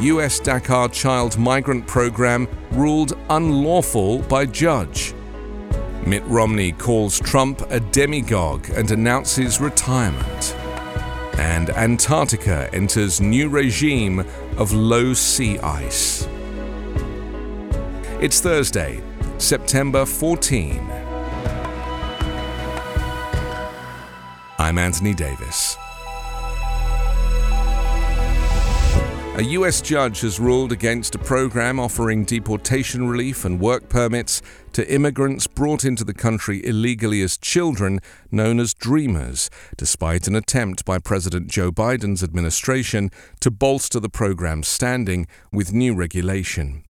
US DACA child migrant program ruled unlawful by judge. Mitt Romney calls Trump a demagogue and announces retirement. And Antarctica enters new regime of low sea ice. It's Thursday, September 14. I'm Anthony Davis. A US judge has ruled against a program offering deportation relief and work permits to immigrants brought into the country illegally as children, known as Dreamers, despite an attempt by President Joe Biden's administration to bolster the program's standing with new regulation.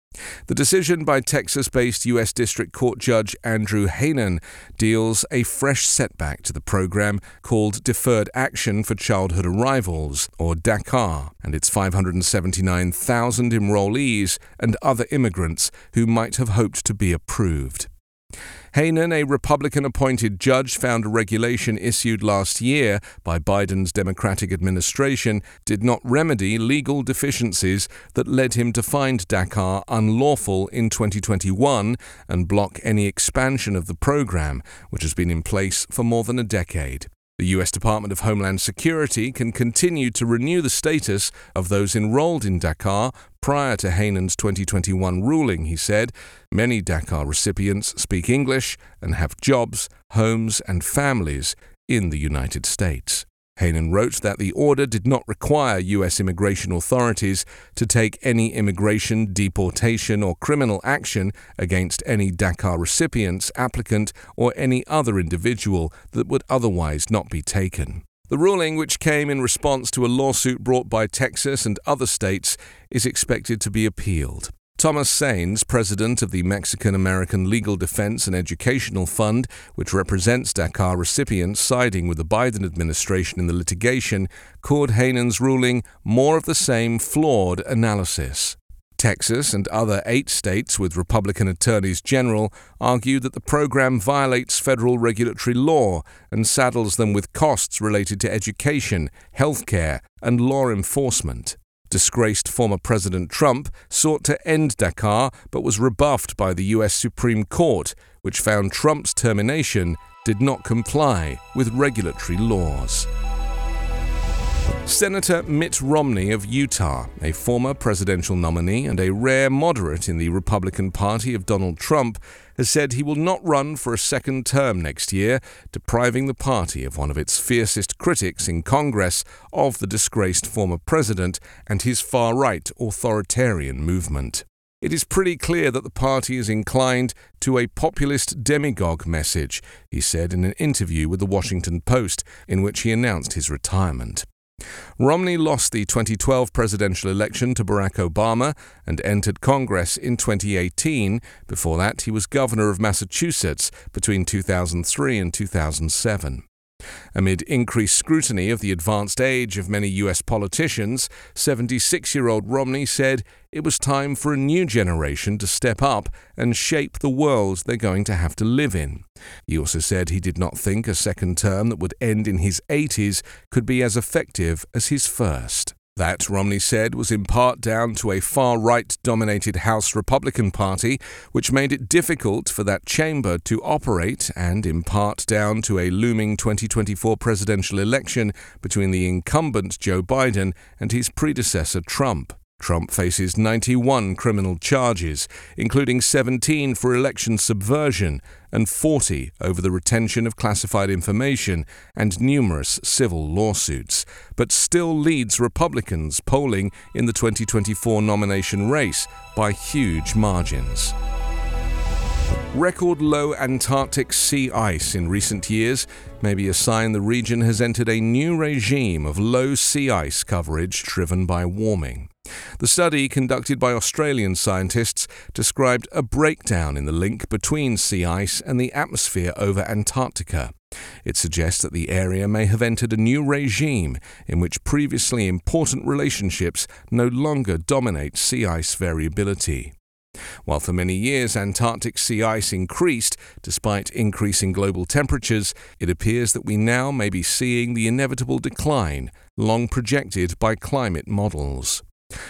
The decision by Texas based U.S. District Court Judge Andrew Hanen deals a fresh setback to the program called Deferred Action for Childhood Arrivals, or DACA, and its 579,000 enrollees and other immigrants who might have hoped to be approved. Hanen, a Republican appointed judge, found a regulation issued last year by Biden's Democratic administration did not remedy legal deficiencies that led him to find DACA unlawful in 2021 and block any expansion of the program, which has been in place for more than a decade. The U.S. Department of Homeland Security can continue to renew the status of those enrolled in DACA prior to Hanen's 2021 ruling, he said. Many DACA recipients speak English and have jobs, homes, and families in the United States. Hanen wrote that the order did not require U.S. immigration authorities to take any immigration, deportation, or criminal action against any DACA recipients, applicant, or any other individual that would otherwise not be taken. The ruling, which came in response to a lawsuit brought by Texas and other states, is expected to be appealed. Thomas Saenz, president of the Mexican American Legal Defense and Educational Fund, which represents DACA recipients siding with the Biden administration in the litigation, called Hanen's ruling more of the same flawed analysis. Texas and other eight states with Republican attorneys general argue that the program violates federal regulatory law and saddles them with costs related to education, health care, and law enforcement. Disgraced former President Trump sought to end DACA but was rebuffed by the U.S. Supreme Court, which found Trump's termination did not comply with regulatory laws. Senator Mitt Romney of Utah, a former presidential nominee and a rare moderate in the Republican Party of Donald Trump, has said he will not run for a second term next year, depriving the party of one of its fiercest critics in Congress of the disgraced former president and his far right authoritarian movement. It is pretty clear that the party is inclined to a populist demagogue message, he said in an interview with the Washington Post, in which he announced his retirement. Romney lost the 2012 presidential election to Barack Obama and entered Congress in 2018. Before that, he was governor of Massachusetts between 2003 and 2007. Amid increased scrutiny of the advanced age of many U.S. politicians, 76 year old Romney said it was time for a new generation to step up and shape the world they're going to have to live in. He also said he did not think a second term that would end in his 80s could be as effective as his first. That, Romney said, was in part down to a far right dominated House Republican Party, which made it difficult for that chamber to operate, and in part down to a looming 2024 presidential election between the incumbent Joe Biden and his predecessor Trump. Trump faces 91 criminal charges, including 17 for election subversion and 40 over the retention of classified information and numerous civil lawsuits, but still leads Republicans polling in the 2024 nomination race by huge margins. Record low Antarctic sea ice in recent years may be a sign the region has entered a new regime of low sea ice coverage driven by warming. The study, conducted by Australian scientists, described a breakdown in the link between sea ice and the atmosphere over Antarctica. It suggests that the area may have entered a new regime in which previously important relationships no longer dominate sea ice variability. While for many years Antarctic sea ice increased despite increasing global temperatures, it appears that we now may be seeing the inevitable decline long projected by climate models.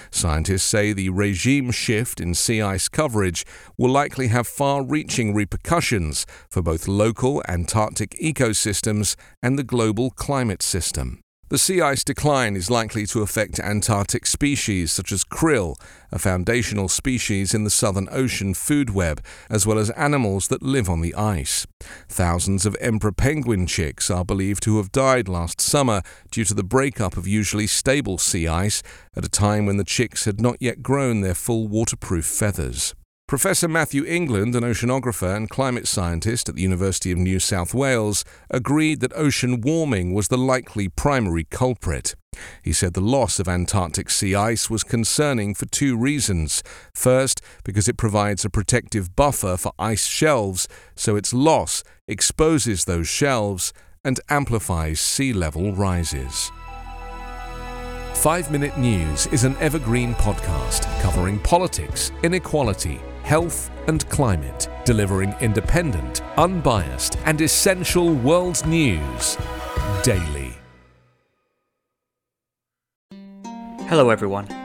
Scientists say the regime shift in sea ice coverage will likely have far reaching repercussions for both local Antarctic ecosystems and the global climate system. The sea ice decline is likely to affect Antarctic species such as krill, a foundational species in the Southern Ocean food web, as well as animals that live on the ice. Thousands of emperor penguin chicks are believed to have died last summer due to the breakup of usually stable sea ice at a time when the chicks had not yet grown their full waterproof feathers. Professor Matthew England, an oceanographer and climate scientist at the University of New South Wales, agreed that ocean warming was the likely primary culprit. He said the loss of Antarctic sea ice was concerning for two reasons. First, because it provides a protective buffer for ice shelves, so its loss exposes those shelves and amplifies sea level rises. 5 Minute News is an evergreen podcast covering politics, inequality, health, and climate, delivering independent, unbiased, and essential world news daily. Hello, everyone.